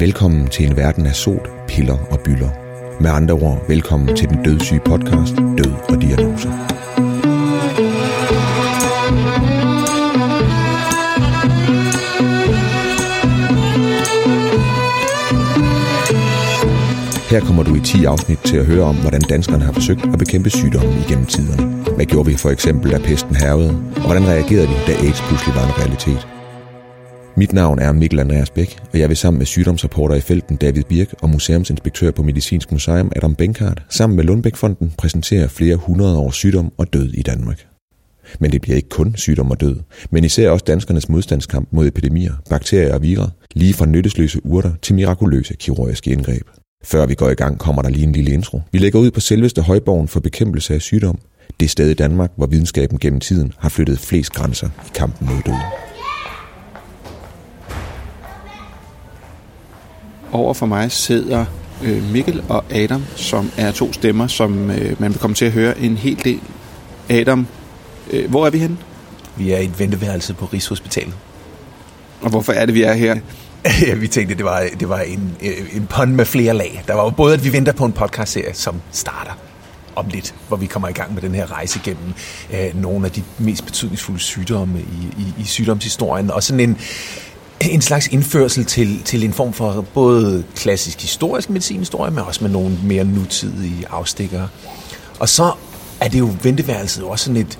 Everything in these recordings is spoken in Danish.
Velkommen til en verden af sot, piller og byller. Med andre ord, velkommen til den dødssyge podcast Død og Diagnose. Her kommer du i 10 afsnit til at høre om, hvordan danskerne har forsøgt at bekæmpe sygdommen igennem tiderne. Hvad gjorde vi for eksempel, da pesten hervede, og hvordan reagerede vi, da AIDS pludselig var en realitet? Mit navn er Mikkel Andreas Bæk, og jeg vil sammen med sygdomsreporter i felten David Birk og museumsinspektør på Medicinsk Museum Adam Benkart sammen med Lundbækfonden præsentere flere hundrede års sygdom og død i Danmark. Men det bliver ikke kun sygdom og død, men især også danskernes modstandskamp mod epidemier, bakterier og virer, lige fra nyttesløse urter til mirakuløse kirurgiske indgreb. Før vi går i gang, kommer der lige en lille intro. Vi lægger ud på selveste højborgen for bekæmpelse af sygdom. Det sted i Danmark, hvor videnskaben gennem tiden har flyttet flest grænser i kampen mod døden. Over for mig sidder øh, Mikkel og Adam, som er to stemmer, som øh, man vil komme til at høre en hel del. Adam, øh, hvor er vi henne? Vi er i et venteværelse på Rigshospitalet. Og hvorfor er det, vi er her? ja, vi tænkte, det var, det var en, en pun med flere lag. Der var jo både, at vi venter på en podcastserie, som starter om lidt, hvor vi kommer i gang med den her rejse gennem øh, nogle af de mest betydningsfulde sygdomme i, i, i sygdomshistorien, og sådan en, en slags indførsel til, til en form for både klassisk historisk medicinhistorie, men også med nogle mere nutidige afstikkere. Og så er det jo venteværelset også sådan et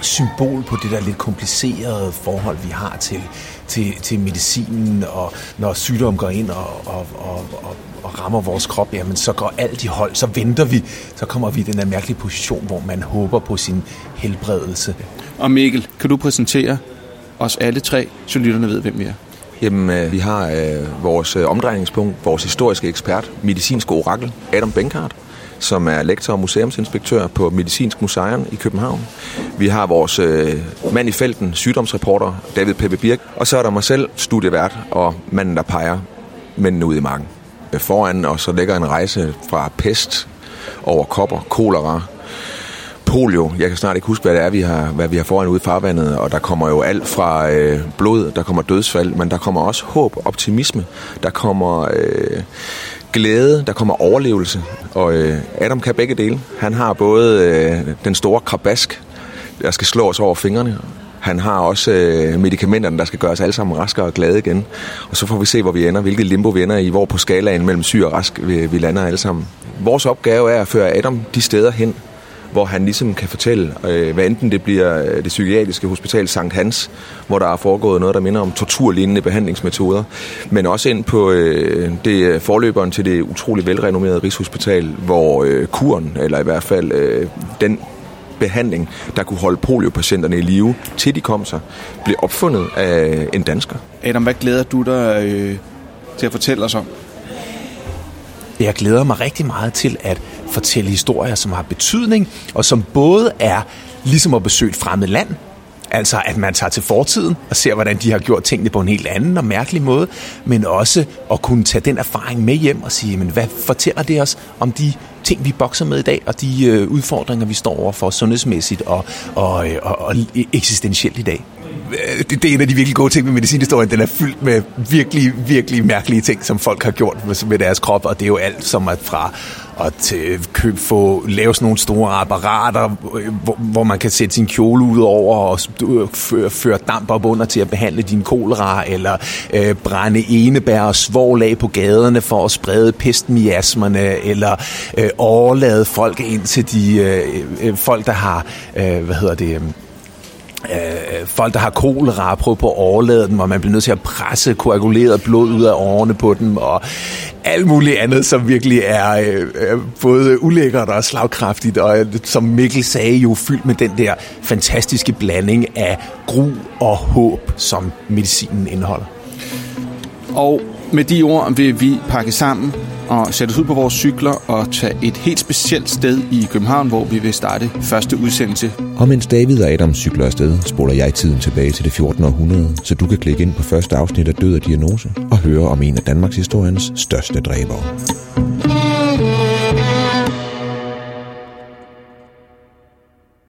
symbol på det der lidt komplicerede forhold, vi har til, til, til medicinen, og når sygdom går ind og, og, og, og, og rammer vores krop, jamen så går alt i hold, så venter vi, så kommer vi i den her mærkelige position, hvor man håber på sin helbredelse. Og Mikkel, kan du præsentere os alle tre, så lytterne ved, hvem vi er? Jamen, øh, vi har øh, vores øh, omdrejningspunkt, vores historiske ekspert, medicinsk orakel, Adam Benkart, som er lektor og museumsinspektør på Medicinsk Museum i København. Vi har vores øh, mand i felten, sygdomsreporter David Peppe Birk, og så er der mig selv, studievært og manden, der peger mændene ud i marken. Foran os så ligger en rejse fra pest over kopper, kolera, polio. Jeg kan snart ikke huske, hvad det er, vi har, hvad vi har foran ude i farvandet, og der kommer jo alt fra øh, blod, der kommer dødsfald, men der kommer også håb, optimisme, der kommer øh, glæde, der kommer overlevelse, og øh, Adam kan begge dele. Han har både øh, den store krabask, der skal slå os over fingrene, han har også øh, medicamenterne, der skal gøre os alle sammen raske og glade igen. Og så får vi se, hvor vi ender, hvilket limbo vi ender i, hvor på skalaen mellem syg og rask vi, vi lander alle sammen. Vores opgave er at føre Adam de steder hen, hvor han ligesom kan fortælle, øh, hvad enten det bliver øh, det psykiatriske hospital Sankt Hans, hvor der er foregået noget, der minder om torturlignende behandlingsmetoder, men også ind på øh, det forløberen til det utrolig velrenommerede Rigshospital, hvor øh, kuren, eller i hvert fald øh, den behandling, der kunne holde poliopatienterne i live, til de kom sig, blev opfundet af en dansker. Adam, hvad glæder du dig øh, til at fortælle os om? Jeg glæder mig rigtig meget til at fortælle historier, som har betydning, og som både er ligesom at besøge et fremmed land, Altså at man tager til fortiden og ser, hvordan de har gjort tingene på en helt anden og mærkelig måde, men også at kunne tage den erfaring med hjem og sige, men hvad fortæller det os om de ting, vi bokser med i dag, og de øh, udfordringer, vi står overfor sundhedsmæssigt og, og, øh, og, og eksistentielt i dag? Øh, det, det er en af de virkelig gode ting med medicinhistorien. Den er fyldt med virkelig, virkelig mærkelige ting, som folk har gjort med, med deres krop, og det er jo alt som at fra at øh, til køb, få lave sådan nogle store apparater, øh, hvor, hvor man kan sætte sin kjole ud over og føre, føre damp op under til at behandle din kolera, eller øh, brænde enebær og svovl af på gaderne for at sprede pestmiasmerne, eller øh, overlade folk ind til de øh, øh, folk, der har, øh, hvad hedder det, øh, Øh, folk, der har kolera, prøver på at overlade dem, og man bliver nødt til at presse koaguleret blod ud af årene på dem, og alt muligt andet, som virkelig er øh, både ulækkert og slagkraftigt, og øh, som Mikkel sagde, jo fyldt med den der fantastiske blanding af gru og håb, som medicinen indeholder. Og med de ord vil vi pakke sammen og sætte os ud på vores cykler og tage et helt specielt sted i København, hvor vi vil starte første udsendelse. Og mens David og Adam cykler afsted, spoler jeg tiden tilbage til det 14. århundrede, så du kan klikke ind på første afsnit af Død og Diagnose og høre om en af Danmarks historiens største dræbere.